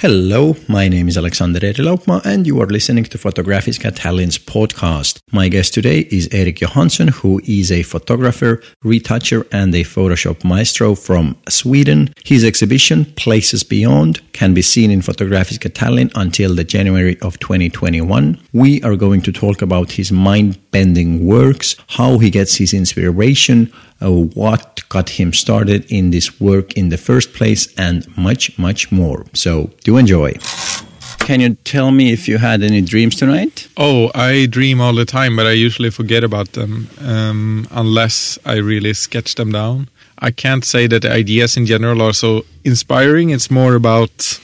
Hello, my name is Alexander Erilaupma and you are listening to Fotografiska Tallinn's podcast. My guest today is Erik Johansson, who is a photographer, retoucher and a Photoshop maestro from Sweden. His exhibition, Places Beyond, can be seen in Fotografiska Tallinn until the January of 2021. We are going to talk about his mind-bending works, how he gets his inspiration, what got him started in this work in the first place, and much, much more. So do enjoy. Can you tell me if you had any dreams tonight? Oh, I dream all the time, but I usually forget about them um, unless I really sketch them down. I can't say that ideas in general are so inspiring. It's more about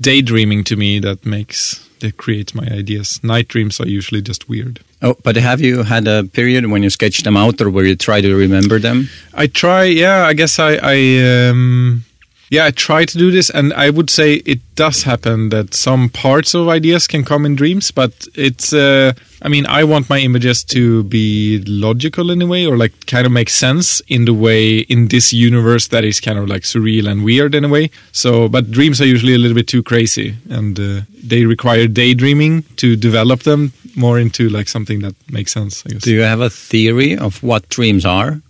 daydreaming to me that makes that creates my ideas. Night dreams are usually just weird. Oh, but have you had a period when you sketch them out, or where you try to remember them? I try. Yeah, I guess I. I um, yeah, I try to do this, and I would say it does happen that some parts of ideas can come in dreams, but it's. Uh, I mean, I want my images to be logical in a way, or like kind of make sense in the way in this universe that is kind of like surreal and weird in a way. So, but dreams are usually a little bit too crazy, and uh, they require daydreaming to develop them more into like something that makes sense. I guess. Do you have a theory of what dreams are?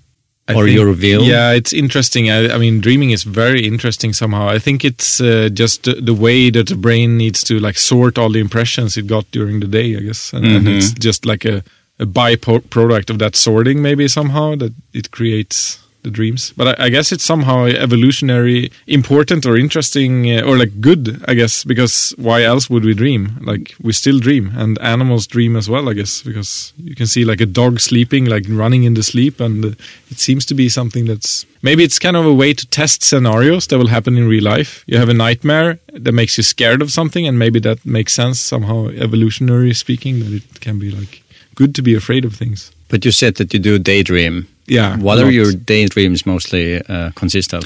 I or think- your reveal? Yeah, it's interesting. I, I mean, dreaming is very interesting somehow. I think it's uh, just the, the way that the brain needs to like sort all the impressions it got during the day. I guess, and, and Mhm. it's just like a a byproduct of that sorting, maybe somehow that it creates the dreams. But I, I guess it's somehow evolutionary, important or interesting, uh, or like good. I guess because why else would we dream? Like we still dream, and animals dream as well. I guess because you can see like a dog sleeping, like running in the sleep, and uh, it seems to be something that's maybe it's kind of a way to test scenarios that will happen in real life. You have a nightmare that makes you scared of something, and maybe that makes sense somehow, evolutionary speaking, that it can be like good to be afraid of things. But you said that you do daydream. Yeah. What are your daydreams mostly uh, consist of?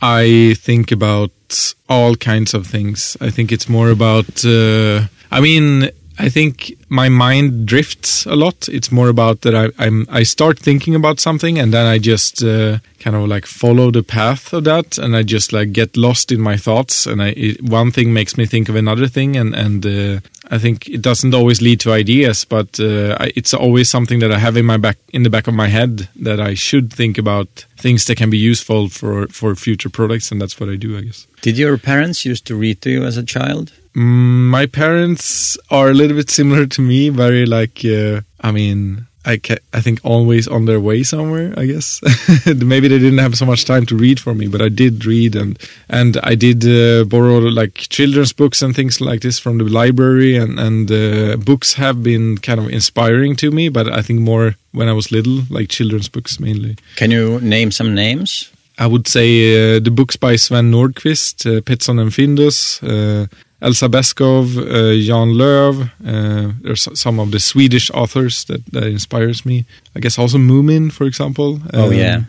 I think about all kinds of things. I think it's more about. Uh, I mean, I think my mind drifts a lot. It's more about that I, I'm. I start thinking about something, and then I just uh, kind of like follow the path of that, and I just like get lost in my thoughts. And I, it, one thing makes me think of another thing, and and uh, I think it doesn't always lead to ideas, but uh, I, it's always something that I have in my back in the back of my head that I should think about things that can be useful for for future products, and that's what I do, I guess. Did your parents used to read to you as a child? My parents are a little bit similar to me, very like uh, I mean. I, ca- I think always on their way somewhere. I guess maybe they didn't have so much time to read for me, but I did read and and I did uh, borrow like children's books and things like this from the library. And and uh, books have been kind of inspiring to me, but I think more when I was little, like children's books mainly. Can you name some names? I would say uh, the books by Sven Nordqvist, uh, Pettson and Findus, uh, Elsa Beskow, uh, Jan Lööf. Uh, there's some of the Swedish authors that, that inspires me. I guess also Moomin, for example. Oh, Um, yeah.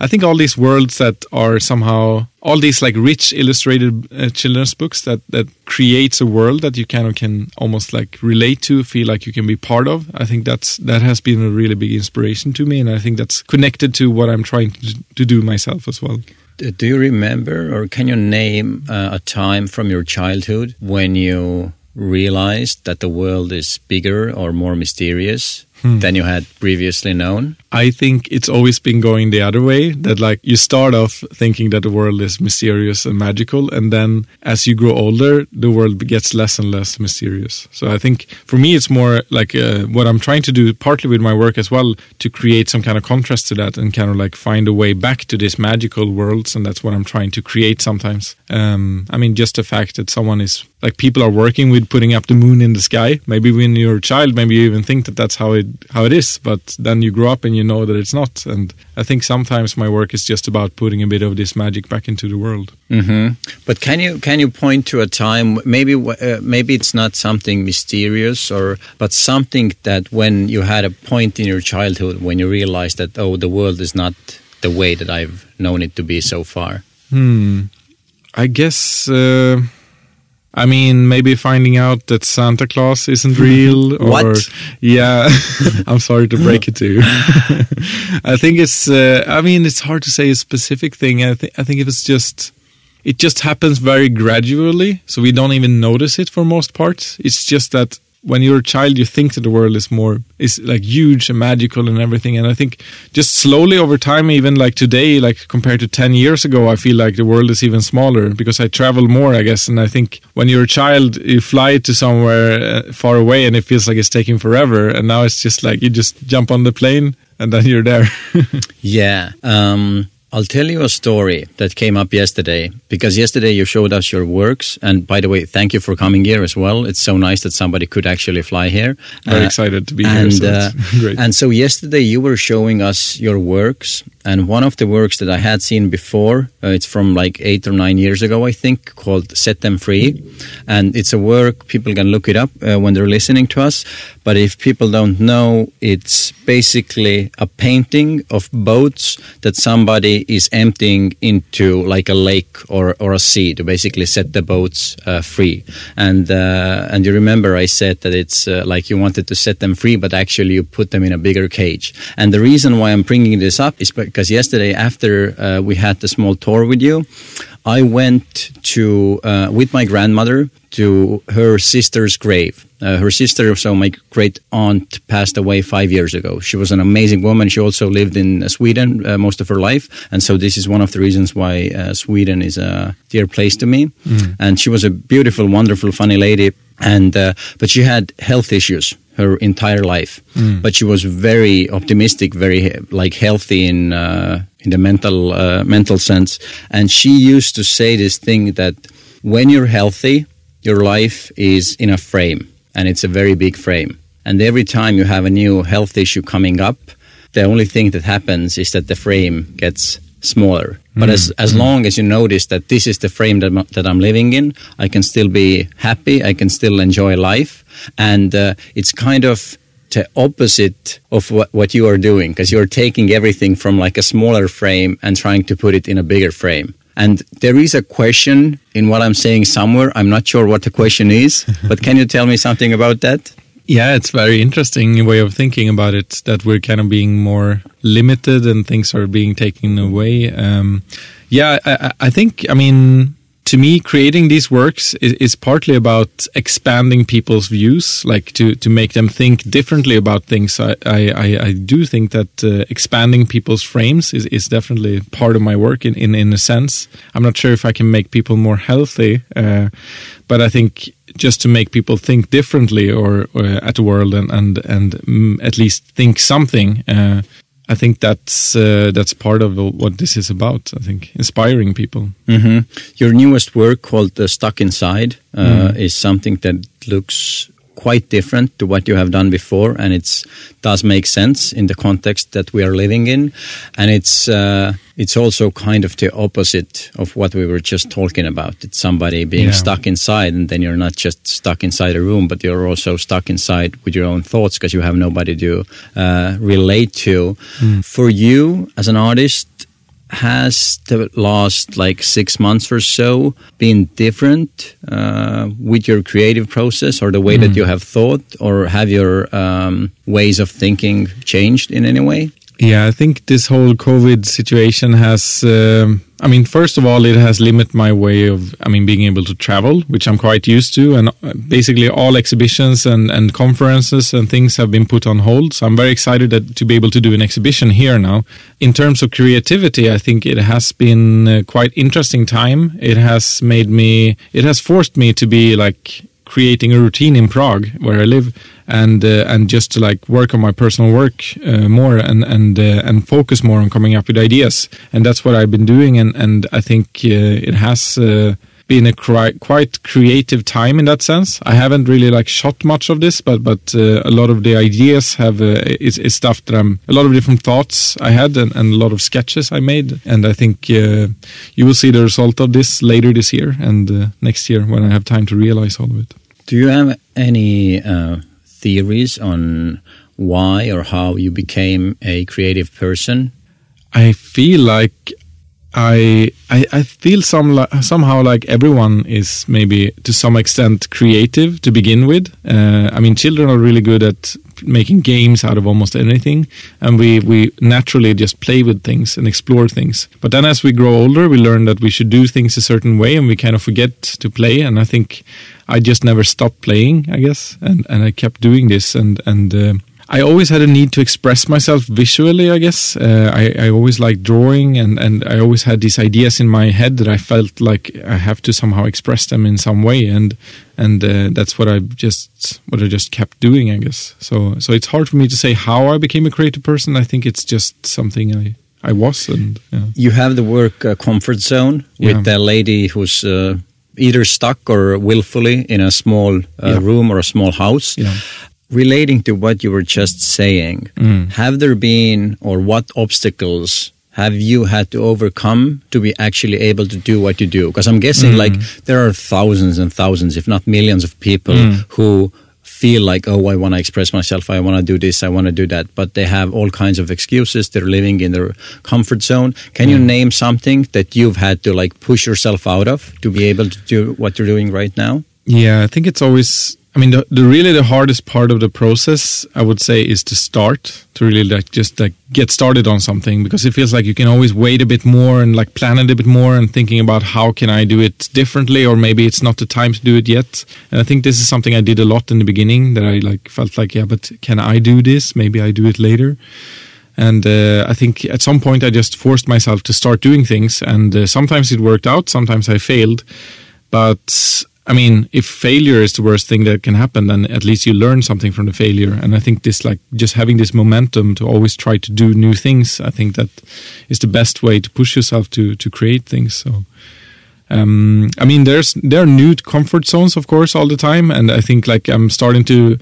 I think all these worlds that are somehow all these like rich illustrated uh, children's books that that creates a world that you kind of can almost like relate to, feel like you can be part of. I think that's that has been a really big inspiration to me, and I think that's connected to what I'm trying to, to do myself as well. D- Do you remember or can you name uh, a time from your childhood when you realized that the world is bigger or more mysterious than you had previously known? I think it's always been going the other way that like you start off thinking that the world is mysterious and magical and then as you grow older the world gets less and less mysterious. So I think for me it's more like uh, what I'm trying to do partly with my work as well to create some kind of contrast to that and kind of like find a way back to these magical worlds and that's what I'm trying to create sometimes. Um, I mean just the fact that someone is like people are working with putting up the moon in the sky. Maybe when you're a child maybe you even think that that's how it how it is but then you grow up and you know that it's not and I think sometimes my work is just about putting a bit of this magic back into the world. hmm But can you can you point to a time maybe uh, maybe it's not something mysterious or but something that when you had a point in your childhood when you realized that oh the world is not the way that I've known it to be so far. Hmm. I guess. Uh, I mean, maybe finding out that Santa Claus isn't real. Or, What? Yeah. I'm sorry to break it to you. I think it's. Uh, I mean, it's hard to say a specific thing. I think. I think it was just. it just happens very gradually, so we don't even notice it for most parts. It's just that when you're a child, you think that the world is more is like huge and magical and everything. And I think just slowly over time, even like today, like compared to ten years ago, I feel like the world is even smaller because I travel more, I guess. And I think when you're a child, you fly to somewhere uh, far away, and it feels like it's taking forever. And now it's just like you just jump on the plane and then you're there. yeah. Um, I'll tell you a story that came up yesterday because yesterday you showed us your works. And by the way, thank you for coming here as well. It's so nice that somebody could actually fly here. Very uh, excited to be and, here. So uh, great. And so yesterday you were showing us your works. And one of the works that I had seen before, uh, it's from like eight or nine years ago, I think, called Set Them Free. And it's a work, people can look it up uh, when they're listening to us. But if people don't know, it's basically a painting of boats that somebody is emptying into like a lake or, or a sea to basically set the boats uh, free. And uh, and you remember I said that it's uh, like you wanted to set them free, but actually you put them in a bigger cage. And the reason why I'm bringing this up is because yesterday after uh, we had the small tour with you, I went to uh, with my grandmother to her sister's grave. Uh, her sister, so my great aunt, passed away five years ago. She was an amazing woman. She also lived in uh, Sweden uh, most of her life, and so this is one of the reasons why uh, Sweden is a dear place to me. Mm. And she was a beautiful, wonderful, funny lady. And uh, but she had health issues her entire life. Mm. But she was very optimistic, very like healthy in uh, in the mental mental sense. And she used to say this thing that when you're healthy, your life is in a frame and it's a very big frame. And every time you have a new health issue coming up, the only thing that happens is that the frame gets smaller. Mm. But as, as mm. long as you notice that this is the frame that, that I'm living in, I can still be happy, I can still enjoy life. And uh, it's kind of the opposite of what, what you are doing because you're taking everything from like a smaller frame and trying to put it in a bigger frame. And there is a question in what I'm saying somewhere. I'm not sure what the question is, but can you tell me something about that? Yeah, it's very interesting way of thinking about it that we're kind of being more limited and things are being taken away. Um, yeah, I, I think, I mean, to me, creating these works is, is, partly about expanding people's views, like to, to make them think differently about things. I, I, I do think that uh, expanding people's frames is, is definitely part of my work in, in, in a sense. I'm not sure if I can make people more healthy, uh, but I think just to make people think differently or, or at the world and, and, and mm, at least think something. Uh, I think that's uh, that's part of what this is about. I think inspiring people. Mm-hmm. Your newest work called uh, "Stuck Inside" uh, mm. is something that looks quite different to what you have done before, and it does make sense in the context that we are living in, and it's uh, it's also kind of the opposite of what we were just talking about. It's somebody being yeah. stuck inside, and then you're not just stuck inside a room, but you're also stuck inside with your own thoughts because you have nobody to uh, relate to. Mm. For you as an artist, has the last like six months or so been different uh, with your creative process or the way mm. that you have thought or have your um, ways of thinking changed in any way yeah, I think this whole COVID situation has. Um, I mean, first of all, it has limited my way of. I mean, being able to travel, which I'm quite used to, and uh, basically all exhibitions and and conferences and things have been put on hold. So I'm very excited that, to be able to do an exhibition here now. In terms of creativity, I think it has been a quite interesting time. It has made me. It has forced me to be like creating a routine in Prague where I live and uh, and just to like work on my personal work uh, more and and uh, and focus more on coming up with ideas. And that's what I've been doing and and I think uh, it has uh, been a cri- quite creative time in that sense. I haven't really like shot much of this, but but uh, a lot of the ideas have uh, is, is stuff that I'm a lot of different thoughts I had and, and a lot of sketches I made, and I think uh, you will see the result of this later this year and uh, next year when I have time to realize all of it. Do you have any uh, theories on why or how you became a creative person? I feel like I, I, I feel some somehow like everyone is maybe to some extent creative to begin with. Uh, I mean, children are really good at making games out of almost anything, and we we naturally just play with things and explore things. But then as we grow older, we learn that we should do things a certain way, and we kind of forget to play. And I think I just never stopped playing, I guess, and and I kept doing this, and and. Uh, I always had a need to express myself visually. I guess uh, I, I always liked drawing, and, and I always had these ideas in my head that I felt like I have to somehow express them in some way, and and uh, that's what I just what I just kept doing. I guess so. So it's hard for me to say how I became a creative person. I think it's just something I I was, and yeah. You have the work uh, comfort zone with Yeah. the lady who's. Uh, Either stuck or willfully in a small uh, Yeah. room or a small house. Yeah. Relating to what you were just saying, mm. have there been or what obstacles have you had to overcome to be actually able to do what you do? Because I'm guessing mm. like there are thousands and thousands, if not millions of people mm. who feel like, oh, I want to express myself, I want to do this, I want to do that, but they have all kinds of excuses. They're living in their comfort zone. Can you name something that you've had to like push yourself out of to be able to do what you're doing right now? Yeah, I think it's always. I mean, the, the really the hardest part of the process, I would say, is to start to really like just like get started on something because it feels like you can always wait a bit more and like plan it a bit more and thinking about how can I do it differently or maybe it's not the time to do it yet. And I think this is something I did a lot in the beginning that I like felt like yeah, but can I do this? Maybe I do it later. And uh, I think at some point I just forced myself to start doing things, and uh, sometimes it worked out, sometimes I failed. But I mean, if failure is the worst thing that can happen, then at least you learn something from the failure. And I think this, like, just having this momentum to always try to do new things, I think that is the best way to push yourself to to create things. So. Um, I mean, there's there are new comfort zones, of course, all the time, and I think like I'm starting to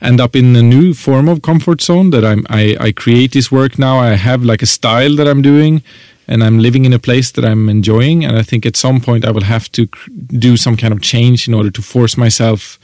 end up in a new form of comfort zone that I'm I, I create this work now. I have like a style that I'm doing, and I'm living in a place that I'm enjoying. And I think at some point I will have to cr- do some kind of change in order to force myself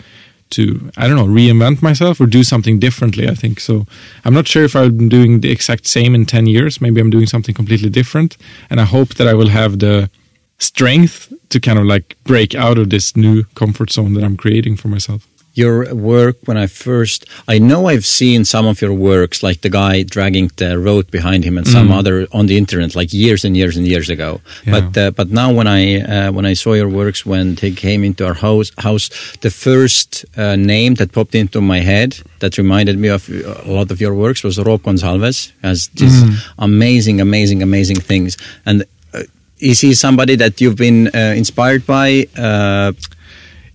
to I don't know reinvent myself or do something differently. I think so. I'm not sure if I'm doing the exact same in ten years. Maybe I'm doing something completely different, and I hope that I will have the strength to kind of like break out of this new comfort zone that I'm creating for myself. Your work when I first I know I've seen some of your works like the guy dragging the road behind him and some other on the internet like years and years and years ago. Yeah. but uh, but now when I uh, when I saw your works when they came into our house house the first uh, name that popped into my head that reminded me of a lot of your works was Rob Gonsalves has just amazing amazing amazing things. And uh, is he somebody that you've been uh, inspired by? Uh,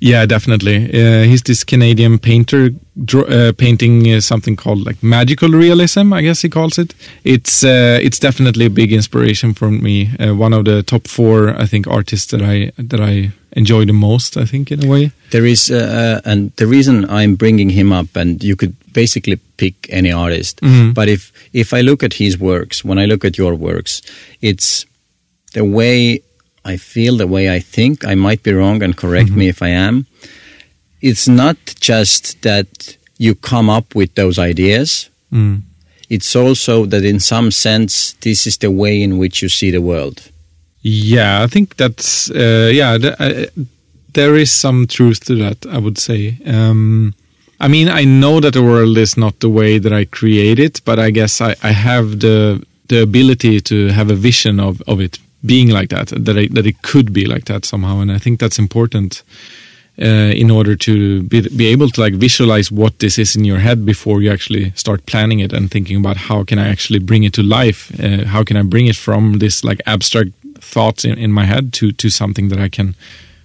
Yeah, definitely. Uh, he's this Canadian painter uh, painting uh, something called like magical realism, I guess he calls it. It's uh, it's definitely a big inspiration for me. Uh, one of the top four, I think, artists that I that I enjoy the most. I think in a way. There is, uh, and the reason I'm bringing him up, and you could basically pick any artist, but if if I look at his works, when I look at your works, it's the way I feel, the way I think. I might be wrong, and correct me if I am. It's not just that you come up with those ideas. Mm. It's also that, in some sense, this is the way in which you see the world. Yeah, I think that's uh, yeah. Th- uh, there is some truth to that. I would say. Um, I mean, I know that the world is not the way that I create it, but I guess I, I have the the ability to have a vision of, of it being like that. That I, that it could be like that somehow, and I think that's important. Uh, in order to be, be able to like visualize what this is in your head before you actually start planning it and thinking about how can I actually bring it to life? Uh, how can I bring it from this like abstract thoughts in, in my head to to something that I can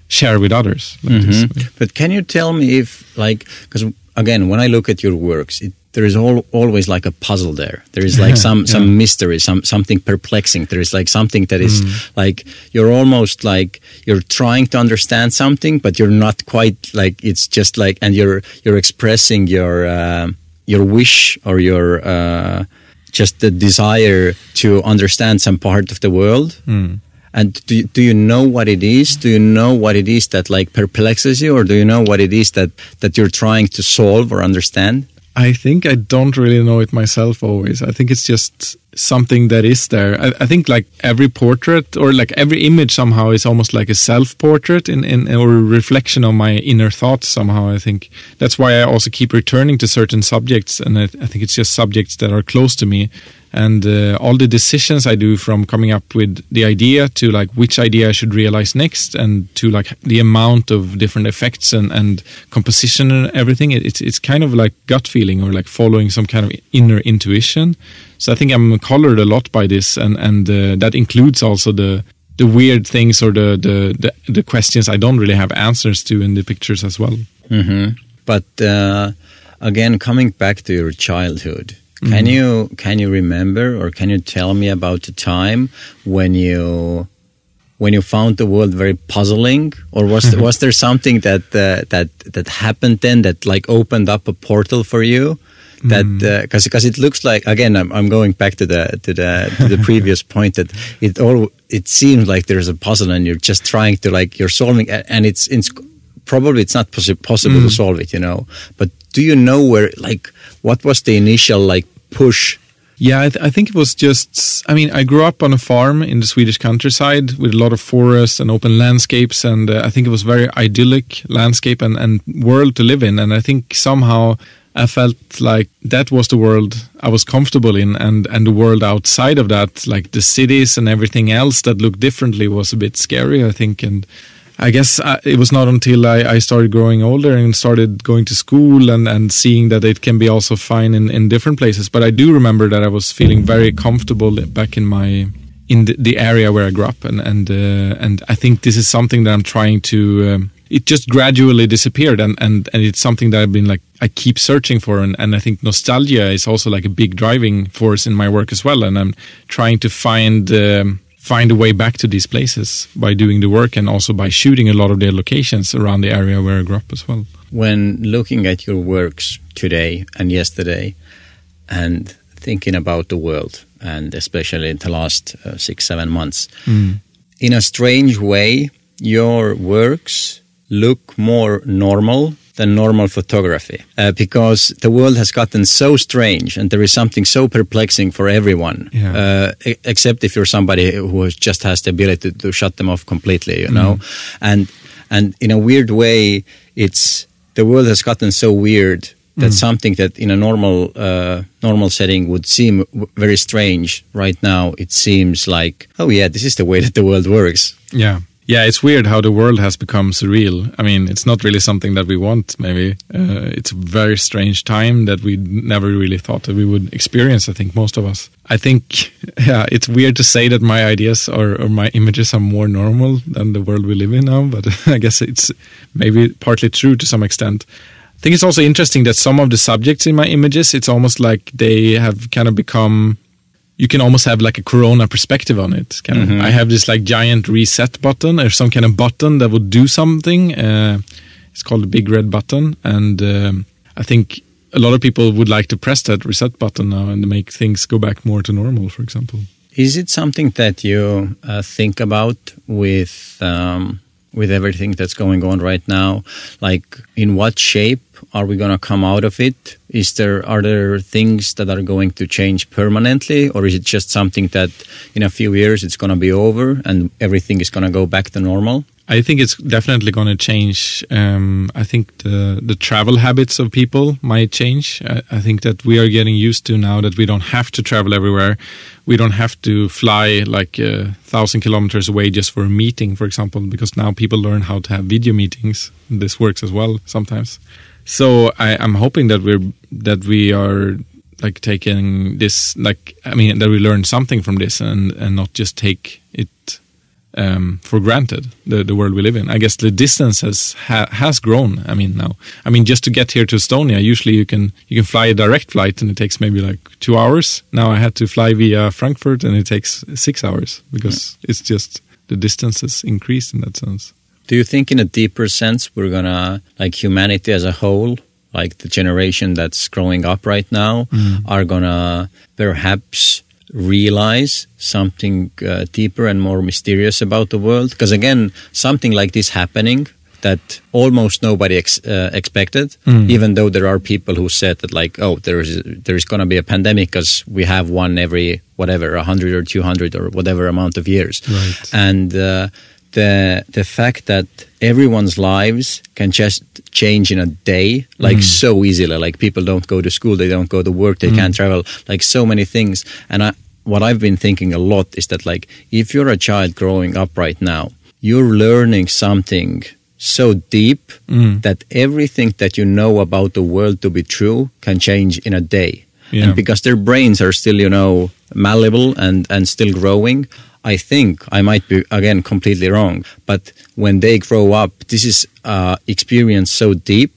share with others? Like this. But can you tell me if, like, because again, when I look at your works, it, there is all, always like a puzzle there. There is like some some mystery, some something perplexing. There is like something that is like you're almost like you're trying to understand something, but you're not quite like it's just like, and you're you're expressing your uh, your wish or your uh, just the desire to understand some part of the world. And do you, do you know what it is? Do you know what it is that like perplexes you, or do you know what it is that that you're trying to solve or understand? I think I don't really know it myself always. I think it's just something that is there. I, I, think like every portrait or like every image somehow is almost like a self portrait in, in or a reflection of my inner thoughts somehow. I think that's why I also keep returning to certain subjects, and I, I think it's just subjects that are close to me and uh, all the decisions I do from coming up with the idea to like which idea I should realize next and to like the amount of different effects and, and composition and everything it's it's kind of like gut feeling or like following some kind of inner intuition so I think I'm colored a lot by this and and uh, that includes also the the weird things or the, the, the the questions I don't really have answers to in the pictures as well mm-hmm. but uh, again coming back to your childhood can mm-hmm. you can you remember or can you tell me about the time when you when you found the world very puzzling, or was there, was there something that uh, that that happened then that like opened up a portal for you? That because mm. uh, because it looks like again I'm, I'm going back to the to the to the previous point that it all it seems like there's a puzzle and you're just trying to like you're solving and it's it's probably it's not possi- possible mm. to solve it you know but do you know where like what was the initial like push? Yeah, I, th- I, think it was just. I mean, I grew up on a farm in the Swedish countryside with a lot of forests and open landscapes, and uh, I think it was very idyllic landscape and, and world to live in. And I think somehow I felt like that was the world I was comfortable in, and and the world outside of that, like the cities and everything else that looked differently, was a bit scary. I think, and I guess I, uh, it was not until I, I, started growing older and started going to school and, and seeing that it can be also fine in, in different places. But I do remember that I was feeling very comfortable back in my in the, area where I grew up, and and uh, and I think this is something that I'm trying to. Um, it just gradually disappeared, and, and and it's something that I've been like I keep searching for, and, and I think nostalgia is also like a big driving force in my work as well, and I'm trying to find. Um, find a way back to these places by doing the work and also by shooting a lot of their locations around the area where I grew up as well. When looking at your works today and yesterday and thinking about the world and especially in the last uh, six, seven months, mm. in a strange way, your works look more normal than normal photography uh, because the world has gotten so strange and there is something so perplexing for everyone yeah. uh, except if you're somebody who just has the ability to, to shut them off completely you know mm. and and in a weird way it's the world has gotten so weird that mm. something that in a normal uh, normal setting would seem very strange right now it seems like oh yeah this is the way that the world works yeah yeah, it's weird how the world has become surreal. I mean, it's not really something that we want, maybe. Uh, it's a very strange time that we never really thought that we would experience, I think, most of us. I think, yeah, it's weird to say that my ideas or, or my images are more normal than the world we live in now, but I guess it's maybe partly true to some extent. I think it's also interesting that some of the subjects in my images, it's almost like they have kind of become you can almost have like a corona perspective on it. Kind mm-hmm. of, i have this like giant reset button or some kind of button that would do something? Uh, it's called the big red button. And um, i think a lot of people would like to press that reset button now and make things go back more to normal for example. Is it something that you uh, think about with um, with everything that's going on right now? Like in what shape are we going to come out of it is there are there things that are going to change permanently or is it just something that in a few years it's going to be over and everything is going to go back to normal I think it's definitely going to change. Um, I think the the travel habits of people might change. I, I, think that we are getting used to now that we don't have to travel everywhere. We don't have to fly like a thousand kilometers away just for a meeting, for example, because now people learn how to have video meetings. This works as well sometimes. So I, I'm hoping that we're that we are like taking this like I mean that we learn something from this and and not just take it um, for granted the, the world we live in. I guess the distance has ha, has grown. I mean now, I mean just to get here to Estonia, usually you can you can fly a direct flight and it takes maybe like two hours. Now I had to fly via Frankfurt and it takes six hours because yeah. it's just the distance has increased in that sense. Do you think, in a deeper sense, we're gonna like humanity as a whole? Like the generation that's growing up right now mm. are gonna perhaps realize something uh, deeper and more mysterious about the world because again something like this happening that almost nobody ex- uh, expected. Even though there are people who said that, like, oh, there is there is going to be a pandemic because we have one every whatever, hundred or two hundred or whatever amount of years, Right. and. Uh, the the fact that everyone's lives can just change in a day like mm. so easily. Like people don't go to school they don't go to work they mm. can't travel like so many things. And I, what i've been thinking a lot is that like if you're a child growing up right now you're learning something so deep mm. that everything that you know about the world to be true can change in a day. Yeah. and because their brains are still you know malleable and and still growing i think i might be again completely wrong but when they grow up this is uh experience so deep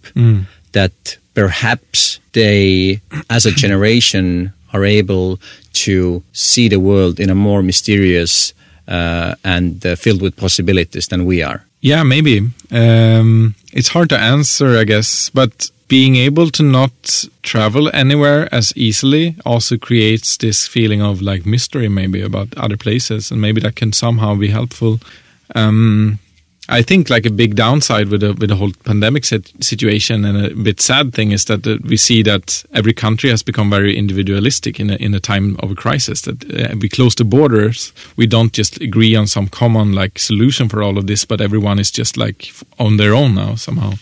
that perhaps they as a generation are able to see the world in a more mysterious uh, and uh, filled with possibilities than we are Yeah, maybe. Um, it's hard to answer, I guess, but being able to not travel anywhere as easily also creates this feeling of like mystery, maybe about other places, and maybe that can somehow be helpful. Um, I think like a big downside with the with the whole pandemic sit- situation and a bit sad thing is that uh, we see that every country has become very individualistic in a, in a time of a crisis. That uh, we close the borders, we don't just agree on some common like solution for all of this, but everyone is just like on their own now somehow.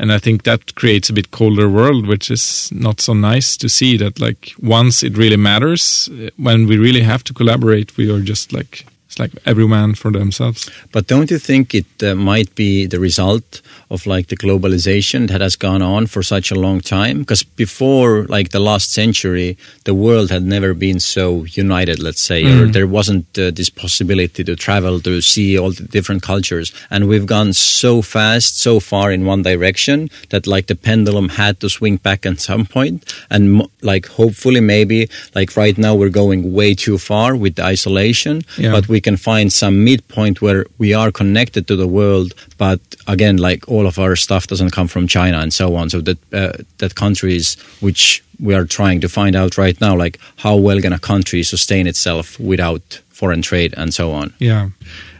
And I think that creates a bit colder world, which is not so nice to see. That like once it really matters, uh, when we really have to collaborate, we are just like it's like every man for themselves. But don't you think it uh, might be the result of like the globalization that has gone on for such a long time? Because before like the last century, the world had never been so united, let's say, or there wasn't uh, this possibility to travel to see all the different cultures. And we've gone so fast, so far in one direction that like the pendulum had to swing back at some point. And like hopefully maybe like right now we're going way too far with the isolation, Yeah. but we can find some midpoint where we are connected to the world, but again, like all of our stuff doesn't come from China and so on. So that uh, that countries which we are trying to find out right now, like how well can a country sustain itself without foreign trade and so on. Yeah,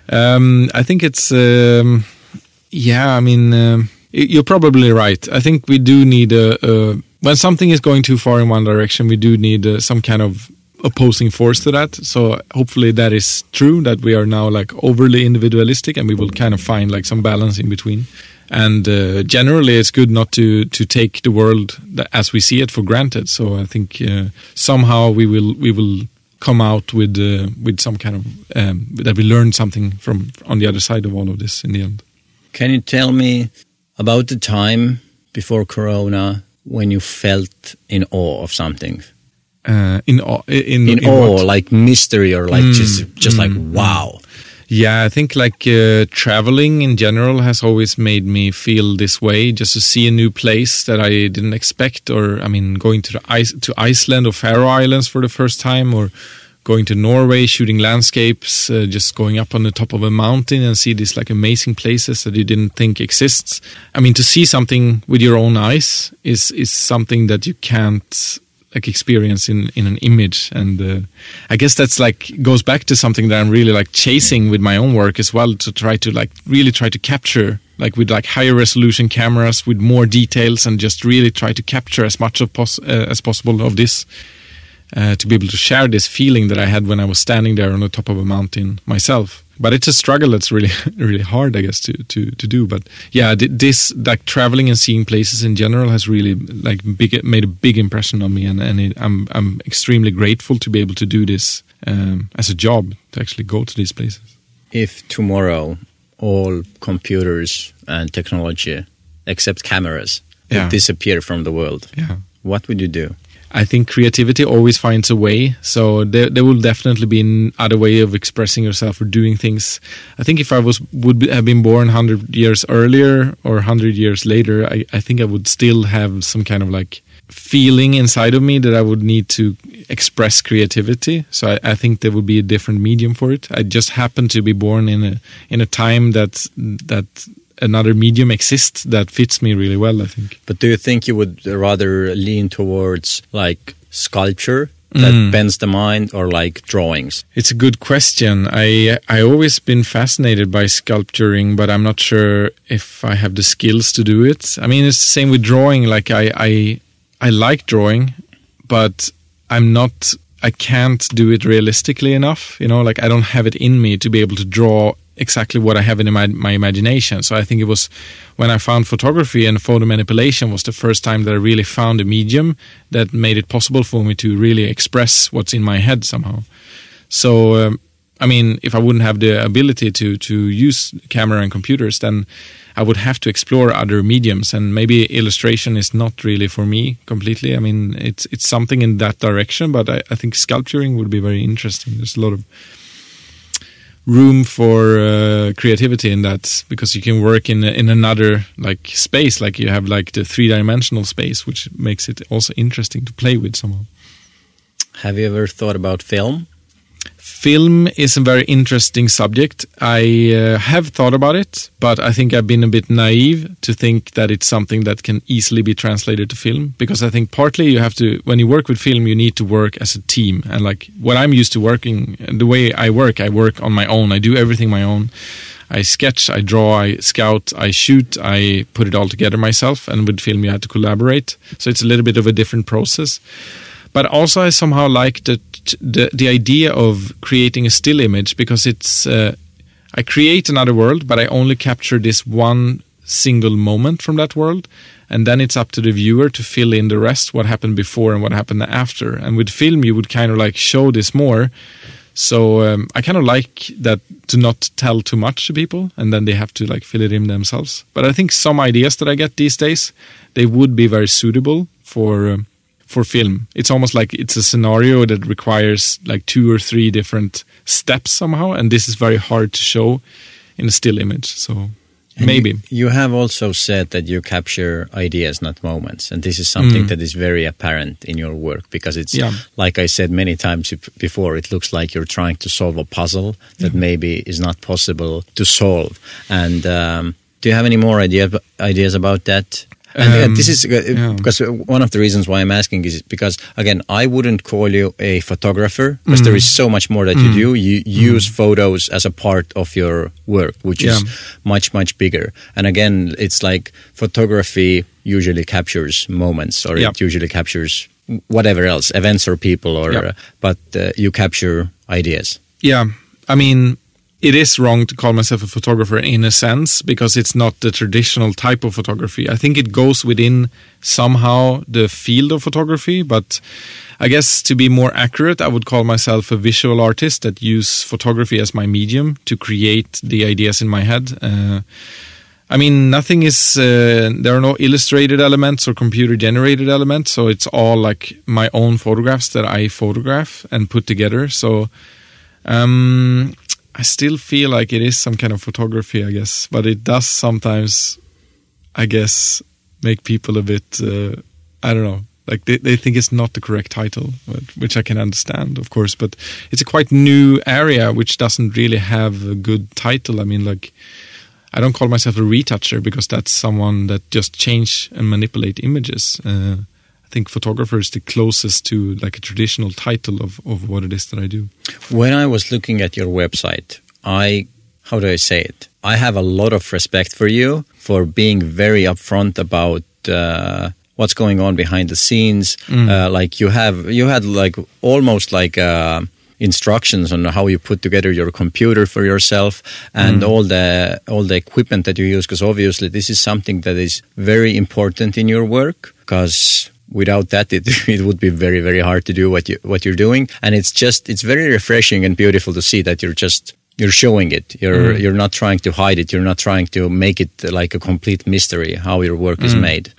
um, I think it's. Um, yeah, I mean, y- you're probably right. I think we do need a, a when something is going too far in one direction, we do need uh, some kind of opposing force to that. So hopefully that is true that we are now like overly individualistic, and we will kind of find like some balance in between. And uh, generally, it's good not to to take the world as we see it for granted. So I think uh, somehow we will we will come out with uh, with some kind of um, that we learn something from on the other side of all of this in the end. Can you tell me about the time before Corona when you felt in awe of something? Uh, in awe, in In, in awe, what? like mystery, or like just just like wow. Yeah, I think like uh, traveling in general has always made me feel this way. Just to see a new place that I didn't expect, or I mean, going to the to Iceland or Faroe Islands for the first time, or going to Norway, shooting landscapes, uh, just going up on the top of a mountain and see these like amazing places that you didn't think exists. I mean, to see something with your own eyes is is something that you can't like experience in in an image and uh, i guess that's like goes back to something that i'm really like chasing with my own work as well to try to like really try to capture like with like higher resolution cameras with more details and just really try to capture as much of pos- uh, as possible of this uh, to be able to share this feeling that I had when I was standing there on the top of a mountain myself. But it's a struggle that's really, really hard, I guess, to to to do. But yeah, this like traveling and seeing places in general has really like big made a big impression on me, and and it, I'm I'm extremely grateful to be able to do this um, as a job to actually go to these places. If tomorrow all computers and technology, except cameras, would disappear from the world, Yeah. what would you do? I think creativity always finds a way. So there, there will definitely be another way of expressing yourself or doing things. I think if I was would have been born hundred years earlier or hundred years later, I, I think I would still have some kind of like feeling inside of me that I would need to express creativity. So I, I think there would be a different medium for it. I just happen to be born in a in a time that that another medium exists that fits me really well. I think. But do you think you would rather lean towards like sculpture that mm. bends the mind or like drawings? It's a good question. I I always been fascinated by sculpturing, but I'm not sure if I have the skills to do it. I mean, it's the same with drawing. Like I I I like drawing, but I'm not I can't do it realistically enough. You know, like I don't have it in me to be able to draw exactly what I have in my, my imagination. So I think it was when I found photography and photo manipulation was the first time that I really found a medium that made it possible for me to really express what's in my head somehow. So um, I mean, if I wouldn't have the ability to to use camera and computers, then I would have to explore other mediums, and maybe illustration is not really for me completely. I mean, it's it's something in that direction, but I, I think sculpturing would be very interesting. There's a lot of room for uh, creativity in that because you can work in in another like space like you have like the three dimensional space which makes it also interesting to play with somehow. Have you ever thought about film film is a very interesting subject. I uh, have thought about it, but I think I've been a bit naive to think that it's something that can easily be translated to film because I think partly you have to, when you work with film, you need to work as a team. And like what I'm used to working, the way I work, I work on my own. I do everything my own. I sketch, I draw, I scout, I shoot, I put it all together myself. And with film, you have to collaborate. So it's a little bit of a different process. But also, I somehow like the the, the idea of creating a still image because it's uh, I create another world, but I only capture this one single moment from that world, and then it's up to the viewer to fill in the rest, what happened before and what happened after. And with film, you would kind of like show this more. So um, I kind of like that to not tell too much to people, and then they have to like fill it in themselves. But I think some ideas that I get these days, they would be very suitable for. Um, for film. It's almost like it's a scenario that requires like two or three different steps somehow, and this is very hard to show in a still image. So and maybe you, you, have also said that you capture ideas, not moments, and this is something mm. that is very apparent in your work because it's yeah. like I said many times before. It looks like you're trying to solve a puzzle that yeah. maybe is not possible to solve. And um, do you have any more idea, ideas about that? And um, this is uh, yeah. because one of the reasons why I'm asking is because again, I wouldn't call you a photographer because mm. there is so much more that mm. you do. You use mm. photos as a part of your work, which yeah. is much much bigger. And again, it's like photography usually captures moments, or yeah. it usually captures whatever else, events or people, or uh, but uh, you capture ideas. Yeah, I mean, it is wrong to call myself a photographer in a sense because it's not the traditional type of photography. I think it goes within somehow the field of photography, but I guess to be more accurate, I would call myself a visual artist that use photography as my medium to create the ideas in my head. Uh, I mean, nothing is, uh, there are no illustrated elements or computer generated elements. So it's all like my own photographs that I photograph and put together. So, um, I still feel like it is some kind of photography, I guess, but it does sometimes, I guess, make people a bit, uh, I don't know, like they, they think it's not the correct title, but, which I can understand, of course, but it's a quite new area which doesn't really have a good title. I mean, like, I don't call myself a retoucher because that's someone that just change and manipulate images. Uh, think photographer is the closest to like a traditional title of, of what it is that I do. When I was looking at your website, I, how do I say it? I have a lot of respect for you for being very upfront about uh, what's going on behind the scenes. Mm. Uh, like you have, you had like almost like uh, instructions on how you put together your computer for yourself and mm. all the all the equipment that you use. Because obviously, this is something that is very important in your work. Because without that it, it would be very very hard to do what you what you're doing. And it's just it's very refreshing and beautiful to see that you're just you're showing it. You're mm. you're not trying to hide it. You're not trying to make it like a complete mystery how your work mm. is made.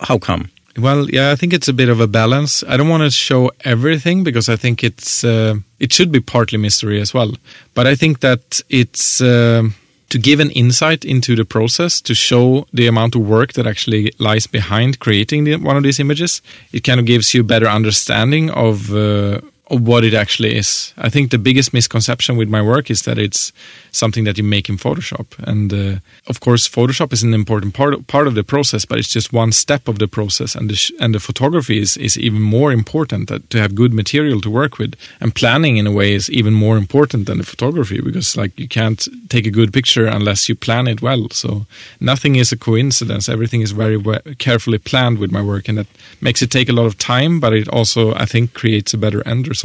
How come? Well yeah i think it's a bit of a balance. I don't want to show everything because i think it's uh, it should be partly mystery as well. But i think that it's uh, to give an insight into the process to show the amount of work that actually lies behind creating the, one of these images. It kind of gives you a better understanding of uh, what it actually is. I think the biggest misconception with my work is that it's something that you make in Photoshop, and uh, of course, Photoshop is an important part of, part of the process, but it's just one step of the process, and the sh- and the photography is is even more important that, to have good material to work with, and planning in a way is even more important than the photography because like you can't take a good picture unless you plan it well. So nothing is a coincidence; everything is very well, carefully planned with my work, and that makes it take a lot of time, but it also I think creates a better end result.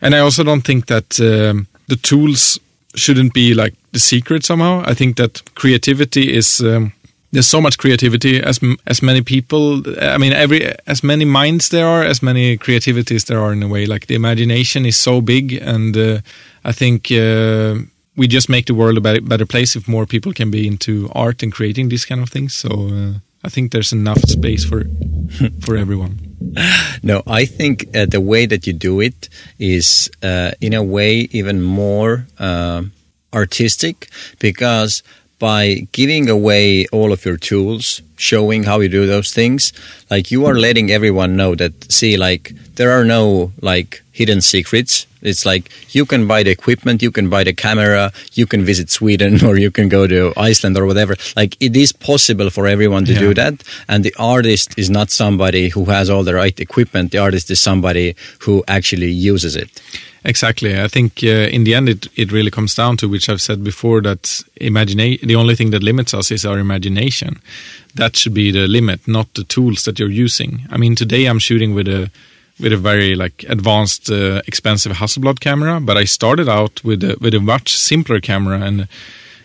And I also don't think that um, the tools shouldn't be like the secret somehow. I think that creativity is um, there's so much creativity as as many people. I mean, every as many minds there are, as many creativities there are in a way. Like the imagination is so big, and uh, I think. Uh, we just make the world a better, better, place if more people can be into art and creating these kind of things. So uh, I think there's enough space for for everyone. No, I think uh, the way that you do it is, uh, in a way, even more uh, artistic because by giving away all of your tools, showing how you do those things, like you are letting everyone know that, see, like, there are no, like, hidden secrets. It's like you can buy the equipment, you can buy the camera, you can visit Sweden or you can go to Iceland or whatever. Like it is possible for everyone to yeah. do that. And the artist is not somebody who has all the right equipment. The artist is somebody who actually uses it. Exactly. I think uh, in the end, it, it really comes down to, which I've said before, that imagine the only thing that limits us is our imagination. That should be the limit, not the tools that you're using. I mean, today I'm shooting with a with a very like advanced, uh, expensive Hasselblad camera, but I started out with a, with a much simpler camera, and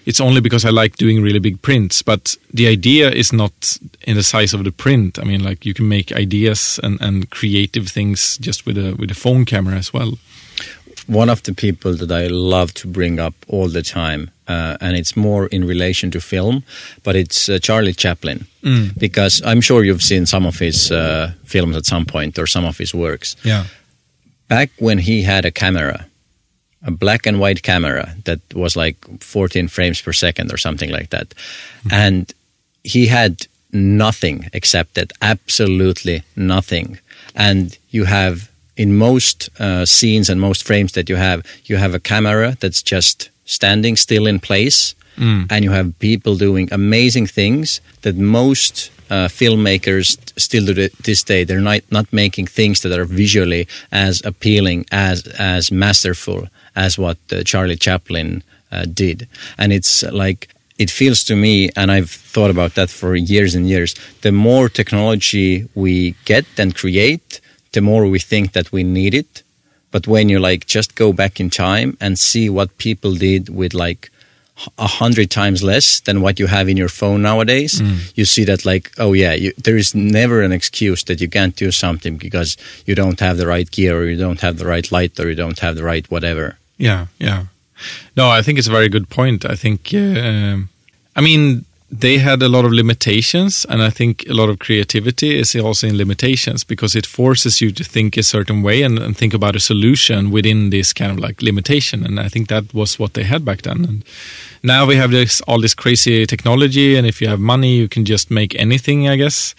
it's only because I like doing really big prints. But the idea is not in the size of the print. I mean, like you can make ideas and, and creative things just with a with a phone camera as well one of the people that I love to bring up all the time, uh, and it's more in relation to film, but it's uh, Charlie Chaplin. Mm. Because I'm sure you've seen some of his uh, films at some point or some of his works. Yeah. Back when he had a camera, a black and white camera that was like 14 frames per second or something like that. Mm. And he had nothing except that, absolutely nothing. And you have in most uh, scenes and most frames that you have, you have a camera that's just standing still in place, mm. and you have people doing amazing things that most uh, filmmakers still do to this day they're not not making things that are visually as appealing as as masterful as what uh, Charlie Chaplin uh, did, and it's like it feels to me, and I've thought about that for years and years. The more technology we get and create, the more we think that we need it. But when you like just go back in time and see what people did with like a hundred times less than what you have in your phone nowadays, mm. you see that like, oh yeah, you, there is never an excuse that you can't do something because you don't have the right gear or you don't have the right light or you don't have the right whatever. Yeah, yeah. No, I think it's a very good point. I think, uh, I mean, they had a lot of limitations and i think a lot of creativity is also in limitations because it forces you to think a certain way and, and, think about a solution within this kind of like limitation. And i think that was what they had back then. And now we have this all this crazy technology and if you have money you can just make anything i guess.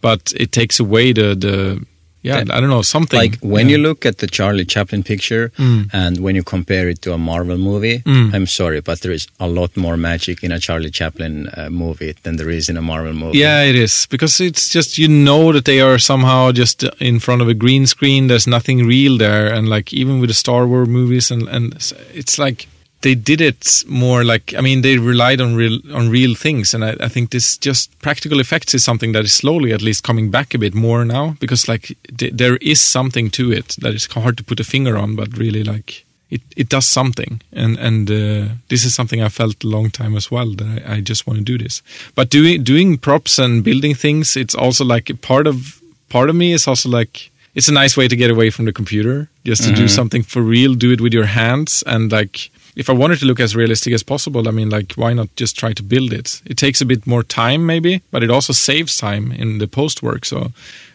But it takes away the the yeah, I don't know something. Like when yeah. you look at the Charlie Chaplin picture mm. and when you compare it to a Marvel movie, mm. I'm sorry, but there is a lot more magic in a Charlie Chaplin uh, movie than there is in a Marvel movie. Yeah, it is because it's just you know that they are somehow just in front of a green screen. There's nothing real there, and like even with the Star Wars movies, and and it's like they did it more like I mean they relied on real on real things, and I, I, think this just practical effects is something that is slowly at least coming back a bit more now because like th- there is something to it that is hard to put a finger on, but really like it, it does something, and and uh, this is something I felt a long time as well that I, I just want to do this. But doing doing props and building things, it's also like part of part of me is also like it's a nice way to get away from the computer just to mm-hmm. do something for real do it with your hands and like if I wanted to look as realistic as possible, I mean, like, why not just try to build it? It takes a bit more time, maybe, but it also saves time in the post work. So,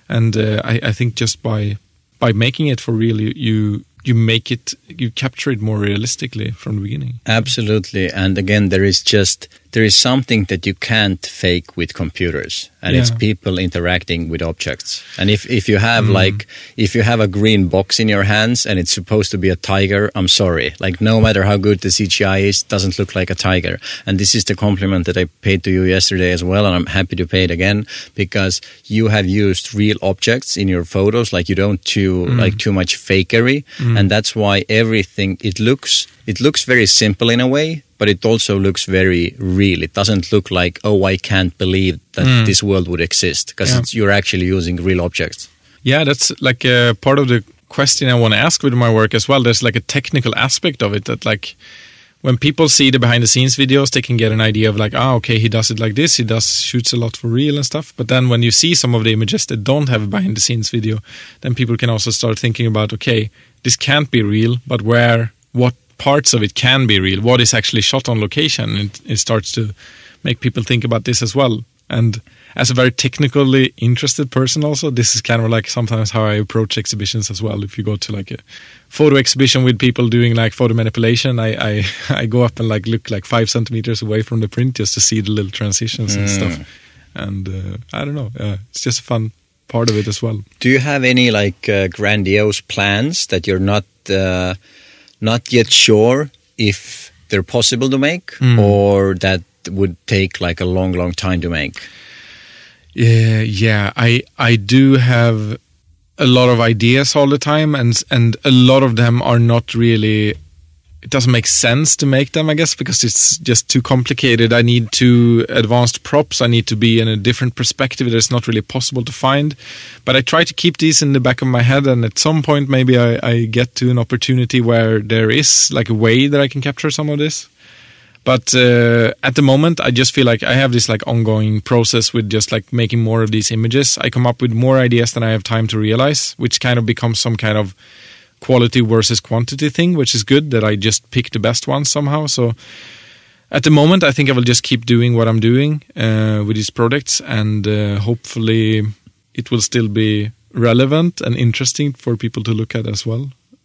and uh, I, I, think just by by making it for real, you, you you make it, you capture it more realistically from the beginning. Absolutely, and again, there is just there is something that you can't fake with computers and it's people interacting with objects. And if, if you have Mm. like if you have a green box in your hands and it's supposed to be a tiger i'm sorry. Like no matter how good the cgi is doesn't look like a tiger. And this is the compliment that i paid to you yesterday as well and i'm happy to pay it again because you have used real objects in your photos like you don't too like too much fakery. And that's why everything it looks it looks very simple in a way but it also looks very real it doesn't look like oh i can't believe that this world would exist because Yeah. you're actually using real objects Yeah, that's like a part of the question I want to ask with my work as well. There's like a technical aspect of it that like when people see the behind the scenes videos, they can get an idea of like, ah, okay, he does it like this. He does shoots a lot for real and stuff. But then when you see some of the images that don't have a behind the scenes video, then people can also start thinking about, okay, this can't be real, but where, what parts of it can be real? What is actually shot on location? And it starts to make people think about this as well. And as a very technically interested person, also, this is kind of like sometimes how I approach exhibitions as well. If you go to like a photo exhibition with people doing like photo manipulation, I I, I go up and like look like five centimeters away from the print just to see the little transitions and stuff. And uh, I don't know, uh, it's just a fun part of it as well. do you have any like uh, grandiose plans that you're not uh, not yet sure if they're possible to make mm. or that would take like a long long time to make Yeah, yeah. I I do have a lot of ideas all the time, and and a lot of them are not really. It doesn't make sense to make them, I guess, because it's just too complicated. I need too advanced props. I need to be in a different perspective that is not really possible to find. But I try to keep these in the back of my head, and at some point, maybe I, I get to an opportunity where there is like a way that I can capture some of this but uh, at the moment i just feel like i have this like ongoing process with just like making more of these images i come up with more ideas than i have time to realize which kind of becomes some kind of quality versus quantity thing which is good that i just pick the best ones somehow. So at the moment i think i will just keep doing what i'm doing uh, with these products and uh, hopefully it will still be relevant and interesting for people to look at as well.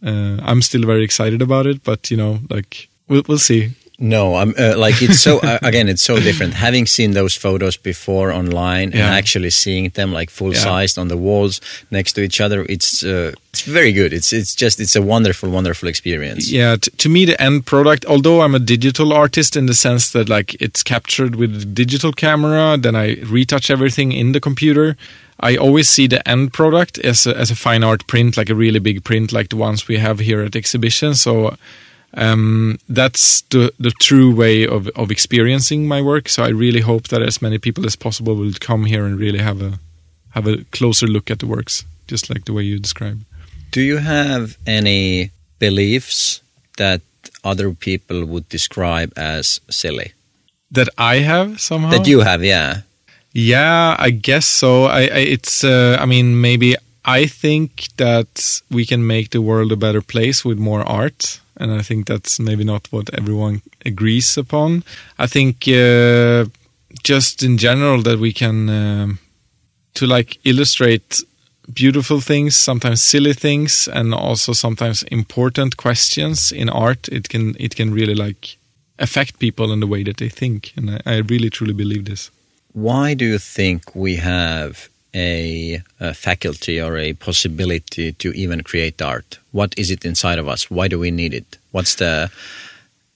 Uh, i'm still very excited about it but you know like we'll, we'll see No, I'm uh, like it's so uh, again it's so different. Having seen those photos before online and actually seeing them like full Yeah. sized on the walls next to each other, it's uh, it's very good. It's it's just it's a wonderful wonderful experience. yeah t- to me the end product although i'm a digital artist in the sense that like it's captured with a digital camera then i retouch everything in the computer i always see the end product as a, as a fine art print like a really big print like the ones we have here at exhibition so um, that's the the true way of, of experiencing my work so i really hope that as many people as possible will come here and really have a have a closer look at the works just like the way you describe Do you have any beliefs that other people would describe as silly? that i have somehow That you have, yeah. Yeah, I guess so. I, I it's uh, I mean maybe I think that we can make the world a better place with more art and I think that's maybe not what everyone agrees upon. I think uh, just in general that we can um to like illustrate beautiful things, sometimes silly things and also sometimes important questions in art it can it can really like affect people in the way that they think and I, I really truly believe this. Why do you think we have a, a faculty or a possibility to even create art? What is it inside of us? Why do we need it? What's the?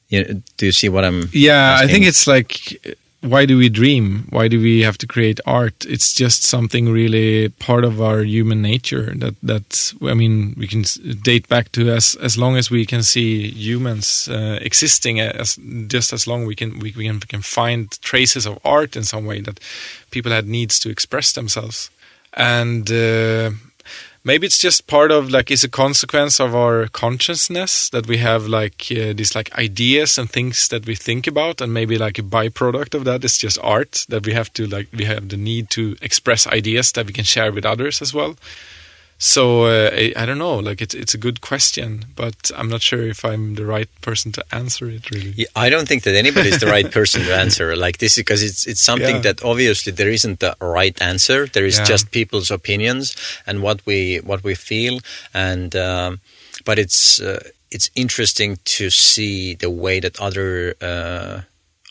You know, do you see what I'm? Yeah, I think it's like, why do we dream? Why do we have to create art? It's just something really part of our human nature. That that I mean, we can date back to as as long as we can see humans uh, existing. As just as long we can we, we can we can find traces of art in some way that people had needs to express themselves, and. Uh, maybe it's just part of like it's a consequence of our consciousness that we have like uh, these like ideas and things that we think about and maybe like a byproduct of that is just art that we have to like we have the need to express ideas that we can share with others as well so uh, I, I don't know like it's it's a good question but i'm not sure if i'm the right person to answer it really Yeah, I don't think that anybody's the right person to answer like this because it's it's something Yeah. that obviously there isn't the right answer. There is Yeah. just people's opinions and what we what we feel, and um, but it's uh, it's interesting to see the way that other uh,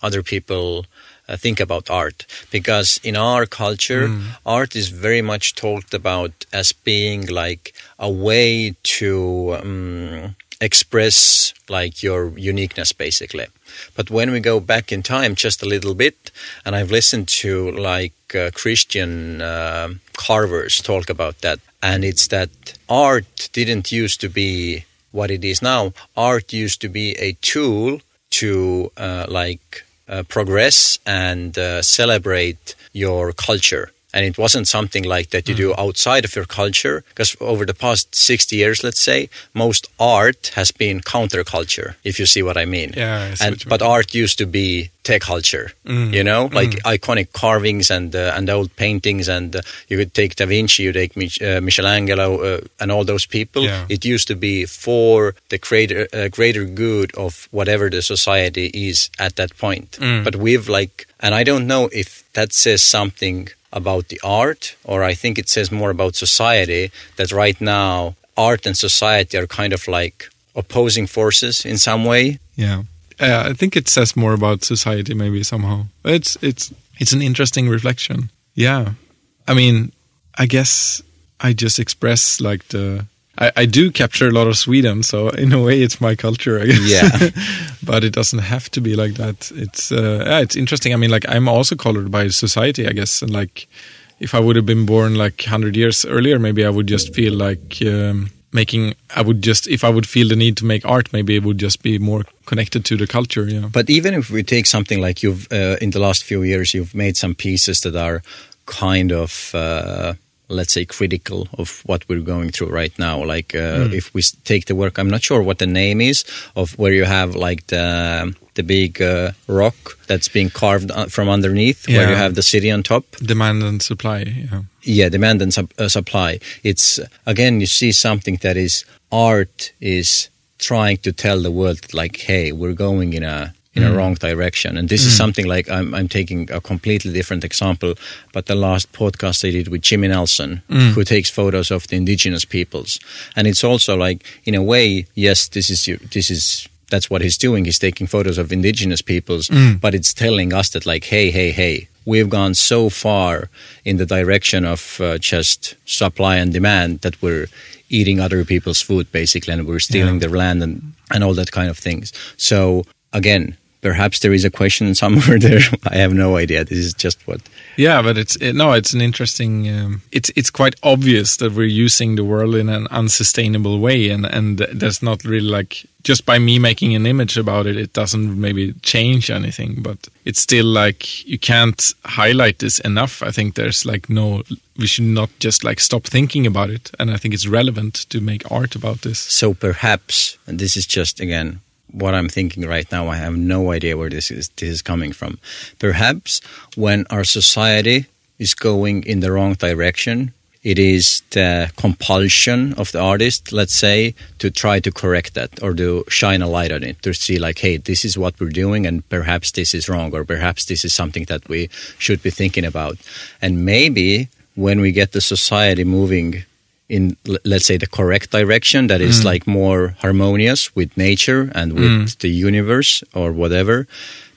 other people uh, think about art. Because in our culture Mm. art is very much talked about as being like a way to um, express like your uniqueness basically. But when we go back in time just a little bit and i've listened to like uh, christian uh, carvers talk about that and it's that art didn't used to be what it is now. Art used to be a tool to uh, like progress and uh, celebrate your culture. And it wasn't something like that you do outside of your culture, because over the past 60 years, let's say, most art has been counterculture, if you see what I mean. Yeah, I and but mean. art used to be tech culture, you know, like iconic carvings and uh, and old paintings, and uh, you could take Da Vinci, you take Mich- uh, Michelangelo, uh, and all those people. Yeah. It used to be for the greater uh, greater good of whatever the society is at that point. Mm. But we've like, and I don't know if that says something about the art, or I think it says more about society. That right now, art and society are kind of like opposing forces in some way. Yeah, uh, I think it says more about society, maybe somehow. It's it's it's an interesting reflection. Yeah, I mean, I guess I just express like the. I, I do capture a lot of Sweden, so in a way, it's my culture, I guess. Yeah. but it doesn't have to be like that. It's uh, yeah, it's interesting. I mean, like I'm also colored by society, I guess, and like if I would have been born like hundred years earlier, maybe I would just feel like um, making. I would just if I would feel the need to make art, maybe it would just be more connected to the culture. Yeah. But even if we take something like you've uh, in the last few years, you've made some pieces that are kind of. Uh, let's say critical of what we're going through right now like uh, if we take the work i'm not sure what the name is of where you have like the the big uh, rock that's being carved uh, from underneath where you have the city on top Demand and supply. Yeah. yeah demand and uh, supply it's again you see something that is art is trying to tell the world like hey we're going in a in a mm. wrong direction. And this is mm. something like I'm, I'm taking a completely different example but the last podcast i did with jimmy nelson mm. who takes photos of the indigenous peoples. And it's also like in a way yes this is this is that's what he's doing. He's taking photos of indigenous peoples but it's telling us that like hey hey hey we've gone so far in the direction of uh, just supply and demand that we're eating other people's food basically and we're stealing their land and, and all that kind of things. So again perhaps there is a question somewhere there i have no idea this is just what Yeah, but it's it, no, it's an interesting. Um, it's it's quite obvious that we're using the world in an unsustainable way, and and there's not really like just by me making an image about it, it doesn't maybe change anything, but it's still like you can't highlight this enough. I think there's like no, we should not just like stop thinking about it, and I think it's relevant to make art about this. so perhaps and this is just again what i'm thinking right now i have no idea where this is this is coming from. Perhaps when our society is going in the wrong direction it is the compulsion of the artist let's say to try to correct that or to shine a light on it to see like hey this is what we're doing and perhaps this is wrong or perhaps this is something that we should be thinking about. And maybe when we get the society moving in let's say the correct direction that is like more harmonious with nature and with the universe or whatever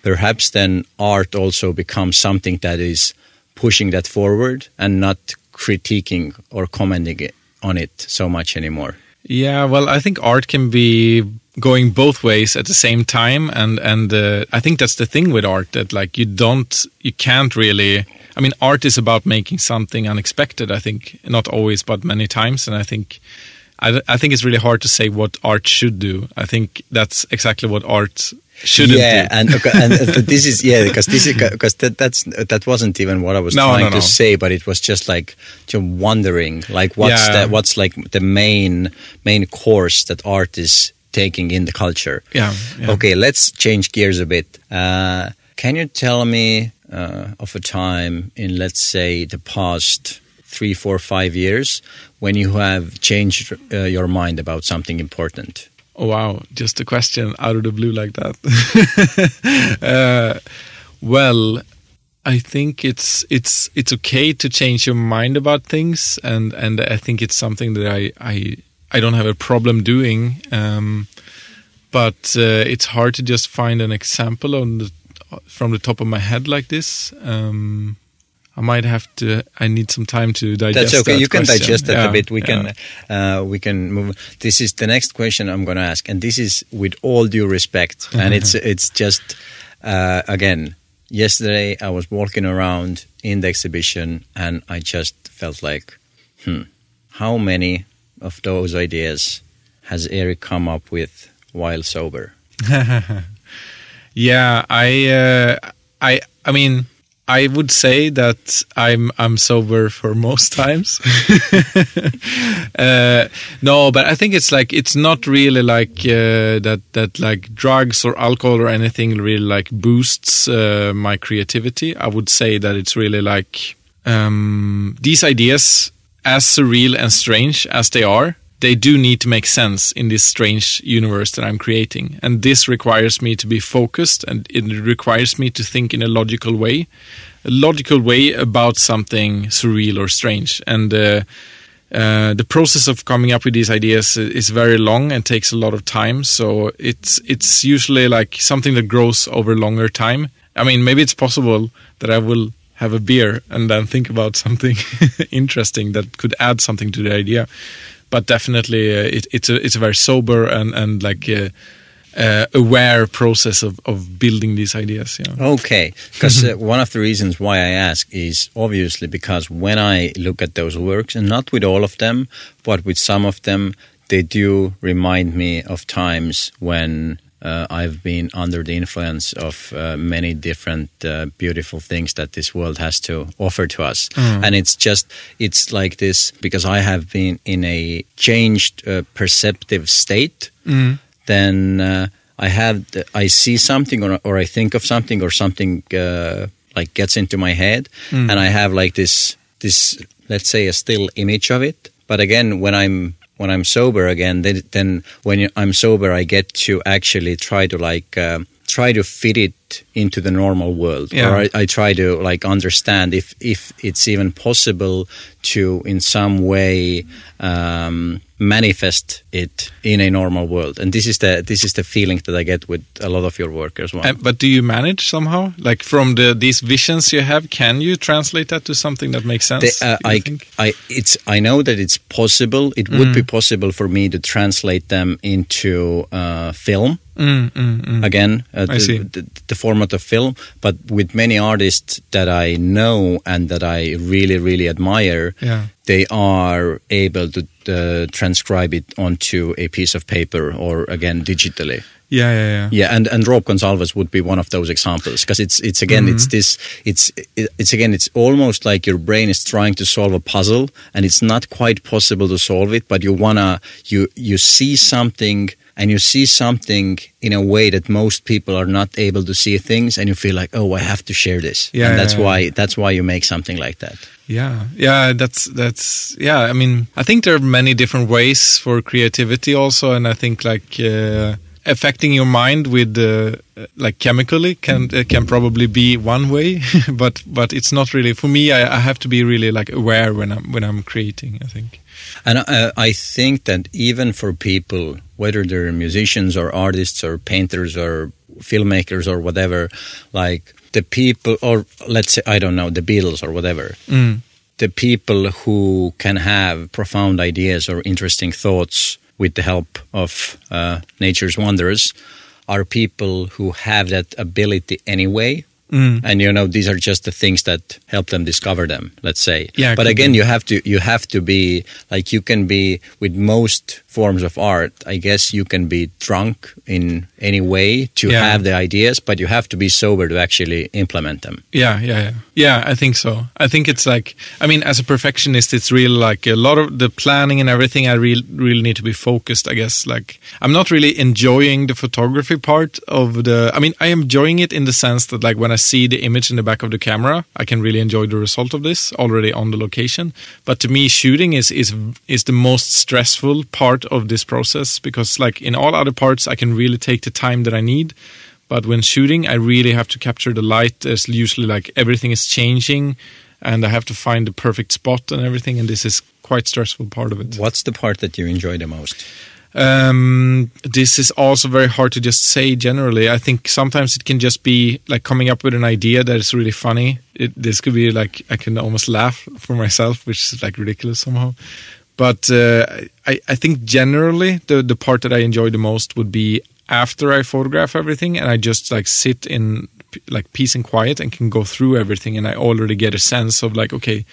perhaps then art also becomes something that is pushing that forward and not critiquing or commenting on it so much anymore Yeah, well, I think art can be going both ways at the same time, and and uh, I think that's the thing with art that like you don't, you can't really. I mean, art is about making something unexpected. I think not always, but many times, and I think. I, I think it's really hard to say what art should do. I think that's exactly what art shouldn't yeah do. and and uh, this is yeah because this is because that that's that wasn't even what i was No, trying no, to say but it was just like just wondering like what's Yeah. the what's like the main main course that art is taking in the culture Yeah, yeah. okay let's change gears a bit uh, can you tell me uh, of a time in let's say the past three four five years when you have changed uh, your mind about something important Oh wow! Just a question out of the blue like that. uh, well, I think it's it's it's okay to change your mind about things, and and I think it's something that I I I don't have a problem doing. Um, but uh, it's hard to just find an example on the from the top of my head like this. Um, I might have to. I need some time to digest. That's okay. That you can question. digest it Yeah, a bit. We yeah. can uh, we can move. This is the next question I'm going to ask, and this is with all due respect, and it's it's just uh, again. Yesterday, I was walking around in the exhibition, and I just felt like, hmm, how many of those ideas has Eric come up with while sober? Yeah, I, uh, I, I mean, I would say that I'm I'm sober for most times. uh, no, but I think it's like it's not really like uh, that that like drugs or alcohol or anything really like boosts uh, my creativity. I would say that it's really like um, these ideas, as surreal and strange as they are, they do need to make sense in this strange universe that I'm creating. And this requires me to be focused and it requires me to think in a logical way, a logical way about something surreal or strange. And uh, uh, the process of coming up with these ideas is very long and takes a lot of time. So it's it's usually like something that grows over longer time. I mean, maybe it's possible that I will have a beer and then think about something interesting that could add something to the idea but definitely uh, it, it's a it's a very sober and and like uh, uh, aware process of, of building these ideas. Yeah. Okay, because uh, one of the reasons why I ask is obviously because when I look at those works, and not with all of them, but with some of them, they do remind me of times when uh, I've been under the influence of uh, many different uh, beautiful things that this world has to offer to us. And it's just, it's like this because I have been in a changed uh, perceptive state, then uh, I have, the, I see something or, or I think of something or something uh, like gets into my head. And I have like this, this, let's say a still image of it. But again, when I'm when I'm sober again, then, then when I'm sober, I get to actually try to like um try to fit it into the normal world, Yeah. or I, I try to like understand if if it's even possible to in some way um, manifest it in a normal world. And this is the this is the feeling that I get with a lot of your work as well. Uh, but do you manage somehow, like from the these visions you have? Can you translate that to something that makes sense? They, uh, I, think? I, it's, I know that it's possible. It would be possible for me to translate them into uh, film. Mm, mm, mm. Again, uh, I the, see. The, the format of film, but with many artists that I know and that I really, really admire, Yeah. they are able to uh, transcribe it onto a piece of paper or again digitally. Yeah, yeah, yeah. Yeah, and and Rob Gonsalves would be one of those examples because it's it's again it's this it's it's again it's almost like your brain is trying to solve a puzzle and it's not quite possible to solve it, but you wanna you you see something and you see something in a way that most people are not able to see things and you feel like oh I have to share this Yeah, and that's yeah, yeah. why that's why you make something like that. Yeah, yeah, that's that's yeah. I mean, I think there are many different ways for creativity also, and I think like uh, affecting your mind with uh, like chemically can uh, can probably be one way, but but it's not really for me. I, I have to be really like aware when I'm when I'm creating. I think. And uh, I think that even for people, whether they're musicians or artists or painters or filmmakers or whatever, like the people, or let's say, I don't know, the Beatles or whatever, Mm. the people who can have profound ideas or interesting thoughts with the help of uh, nature's wonders are people who have that ability anyway. Mm. And you know these are just the things that help them discover them. Let's say, Yeah, But again, be. you have to you have to be like you can be with most forms of art. I guess you can be drunk in any way to Yeah. have the ideas, but you have to be sober to actually implement them. Yeah, yeah, yeah. Yeah, I think so. I think it's like, I mean, as a perfectionist, it's real like a lot of the planning and everything. I really, really need to be focused. I guess like I'm not really enjoying the photography part of the. I mean, I am enjoying it in the sense that like when I see the image in the back of the camera, I can really enjoy the result of this already on the location. But to me, shooting is is is the most stressful part of this process because like in all other parts, I can really take the time that I need. But when shooting, I really have to capture the light. There's usually like everything is changing, and I have to find the perfect spot and everything. And this is quite stressful part of it. What's the part that you enjoy the most? Um, this is also very hard to just say generally. I think sometimes it can just be like coming up with an idea that is really funny. It, this could be like I can almost laugh for myself, which is like ridiculous somehow. But uh, I, I think generally the the part that I enjoy the most would be after I photograph everything and I just like sit in like peace and quiet and can go through everything and I already get a sense of like okay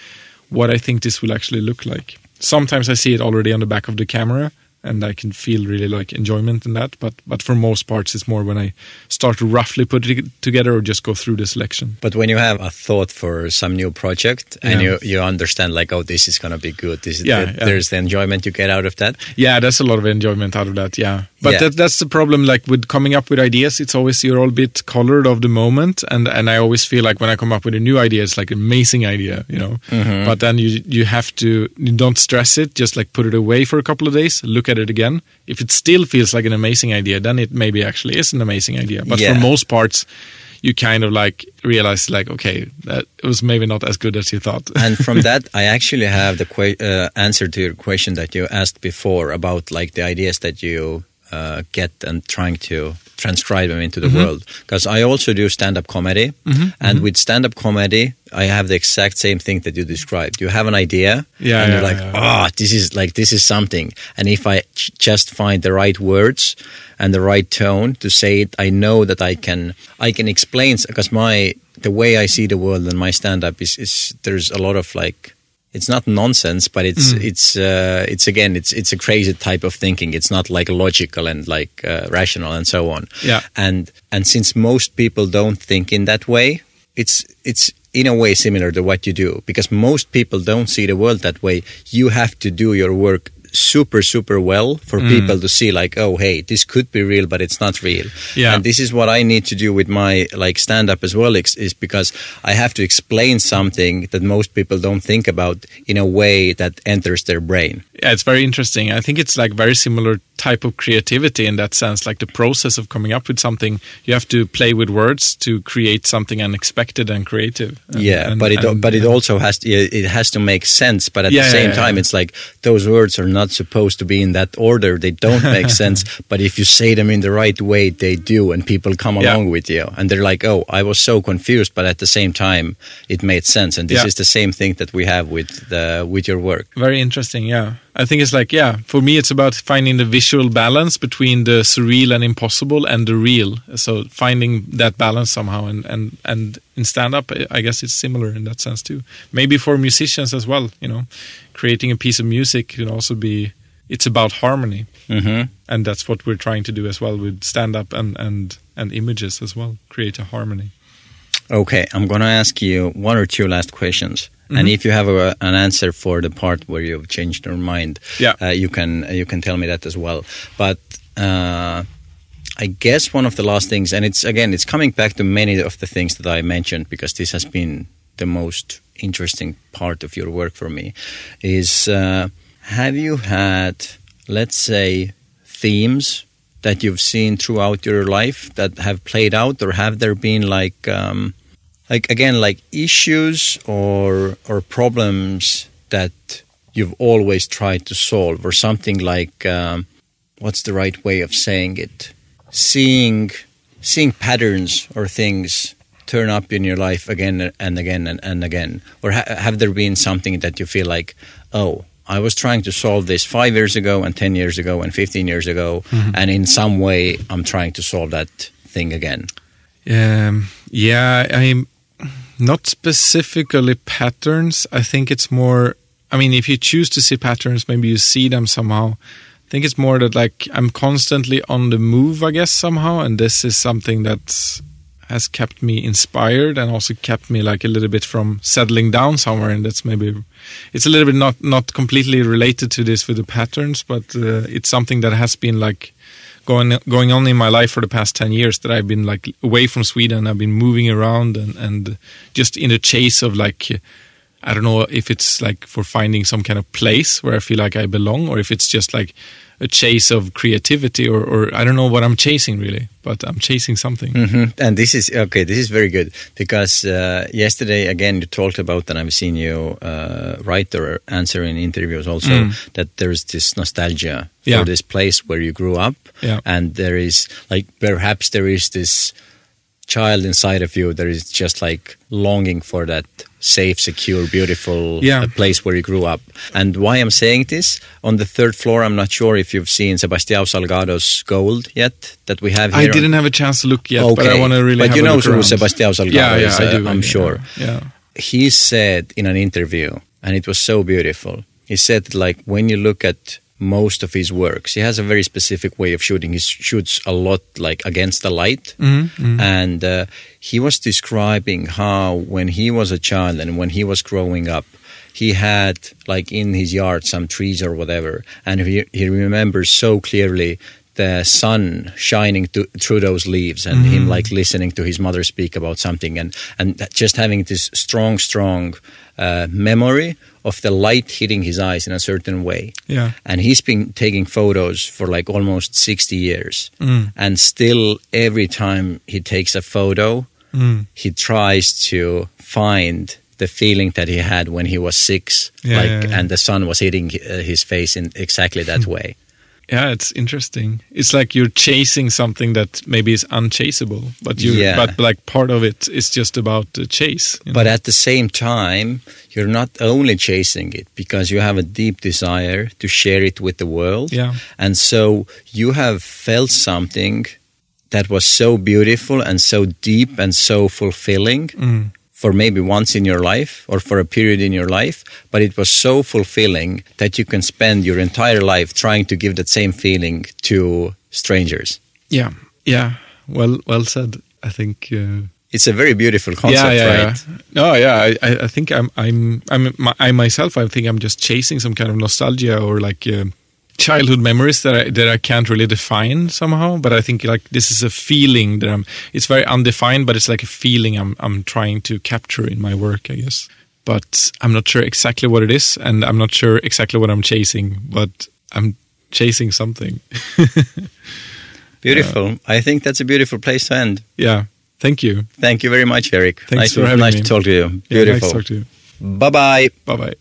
what I think this will actually look like. Sometimes I see it already on the back of the camera and I can feel really like enjoyment in that. But but for most parts, it's more when I start to roughly put it together or just go through the selection. But when you have a thought for some new project and yeah. you you understand like oh this is gonna be good, this yeah, the, yeah. there's the enjoyment you get out of that. Yeah, there's a lot of enjoyment out of that. Yeah, but that, that's the problem. Like with coming up with ideas, it's always you're all a bit colored of the moment, and and I always feel like when I come up with a new idea, it's like an amazing idea, you know. Mm-hmm. But then you you have to you don't stress it, just like put it away for a couple of days, look at it again. If it still feels like an amazing idea, then it maybe actually is an amazing idea. But yeah. for most parts, you kind of like realize like okay that it was maybe not as good as you thought and from that i actually have the que- uh, answer to your question that you asked before about like the ideas that you uh, get and trying to transcribe them into the mm-hmm. world. Because I also do stand up comedy, mm-hmm. and mm-hmm. with stand up comedy, I have the exact same thing that you described. You have an idea, yeah, and yeah, you're like, yeah, oh, this is like this is something. And if I ch- just find the right words and the right tone to say it, I know that I can I can explain because my the way I see the world and my stand up is is there's a lot of like it's not nonsense, but it's mm. it's uh, it's again it's it's a crazy type of thinking. It's not like logical and like uh, rational and so on. Yeah. And and since most people don't think in that way, it's it's in a way similar to what you do because most people don't see the world that way. You have to do your work super super well for mm. people to see like oh hey this could be real but it's not real. Yeah. And this is what i need to do with my like stand up as well is, is because i have to explain something that most people don't think about in a way that enters their brain. Yeah it's very interesting. I think it's like very similar type of creativity in that sense like the process of coming up with something you have to play with words to create something unexpected and creative. And, yeah and, but it and, but it also has to, it has to make sense but at yeah, the same yeah, time yeah. it's like those words are not supposed to be in that order. They don't make sense but if you say them in the right way they do and people come along with you and they're like oh i was so confused but at the same time it made sense and this is the same thing that we have with the with your work. Very interesting yeah. I think it's like, yeah, for me, it's about finding the visual balance between the surreal and impossible and the real. So finding that balance somehow, and and and in stand up, I guess it's similar in that sense too. Maybe for musicians as well, you know, creating a piece of music can also be. It's about harmony, mm-hmm. and that's what we're trying to do as well with stand up and and and images as well. Create a harmony. Okay, I'm going to ask you one or two last questions. Mm-hmm. And if you have a, an answer for the part where you've changed your mind, yeah. Uh, you can you can tell me that as well. But uh, I guess one of the last things, and it's again, it's coming back to many of the things that I mentioned because this has been the most interesting part of your work for me. Is uh, have you had, let's say, themes that you've seen throughout your life that have played out, or have there been like um, like again like issues or or problems that you've always tried to solve or something like um, what's the right way of saying it seeing seeing patterns or things turn up in your life again and again and, and again or ha- have there been something that you feel like oh I was trying to solve this five years ago and 10 years ago and 15 years ago, mm-hmm. and in some way I'm trying to solve that thing again. Um, yeah, I'm not specifically patterns. I think it's more. I mean, if you choose to see patterns, maybe you see them somehow. I think it's more that like I'm constantly on the move, I guess somehow, and this is something that has kept me inspired and also kept me like a little bit from settling down somewhere. And that's maybe it's a little bit not not completely related to this with the patterns, but uh, it's something that has been like going going on in my life for the past 10 years that I've been like away from Sweden. I've been moving around and and just in the chase of like I don't know if it's like for finding some kind of place where I feel like I belong or if it's just like a chase of creativity or, or I don't know what I'm chasing really, but I'm chasing something. hmm And this is okay. This is very good because uh, yesterday again you talked about, and I've seen you uh, write or answer in interviews also that there's this nostalgia for Yeah. this place where you grew up, Yeah. and there is like perhaps there is this child inside of you that is just like longing for that safe, secure, beautiful Yeah. uh, place where you grew up. And why I'm saying this on the third floor, I'm not sure if you've seen Sebastião Salgado's Gold yet that we have here. I didn't have a chance to look yet, but I want to really. But you know who. Sebastião Salgado Yeah, yeah, is, I uh, do. I I'm sure. Yeah. He said in an interview, and it was so beautiful. He said like when you look at most of his works, he has a very specific way of shooting. He shoots a lot like against the light, Mm-hmm, and uh, he was describing how when he was a child and when he was growing up. He had like in his yard some trees or whatever, and he, he remembers so clearly the sun shining to, through those leaves and him like listening to his mother speak about something and and just having this strong strong uh, memory of the light hitting his eyes in a certain way Yeah. and he's been taking photos for like almost 60 years Mm. and still every time he takes a photo Mm. he tries to find the feeling that he had when he was six Yeah, like yeah, yeah. and the sun was hitting uh, his face in exactly that way Yeah, it's interesting. It's like you're chasing something that maybe is unchaseable, but you Yeah. but like part of it is just about the chase. But know? at the same time, you're not only chasing it because you have a deep desire to share it with the world. Yeah. And so you have felt something that was so beautiful and so deep and so fulfilling Mm. For maybe once in your life or for a period in your life, but it was so fulfilling that you can spend your entire life trying to give that same feeling to strangers. yeah, yeah. Well, well said. I think. Uh, It's a very beautiful concept, yeah, yeah, right? yeah. No, yeah. I, I think I'm, I'm, I'm, my, I myself. I think I'm just chasing some kind of nostalgia or like uh, childhood memories that I, that I can't really define somehow. But I think like this is a feeling that I'm. It's very undefined, but it's like a feeling I'm, I'm trying to capture in my work. I guess, but I'm not sure exactly what it is, and I'm not sure exactly what I'm chasing. But I'm chasing something. Beautiful. I think that's a beautiful place to end. yeah. Thank you. Thank you very much, Eric. Thanks nice for to, having nice me. to talk to you. Yeah, nice Beautiful. to talk to you. bye bye. Bye bye.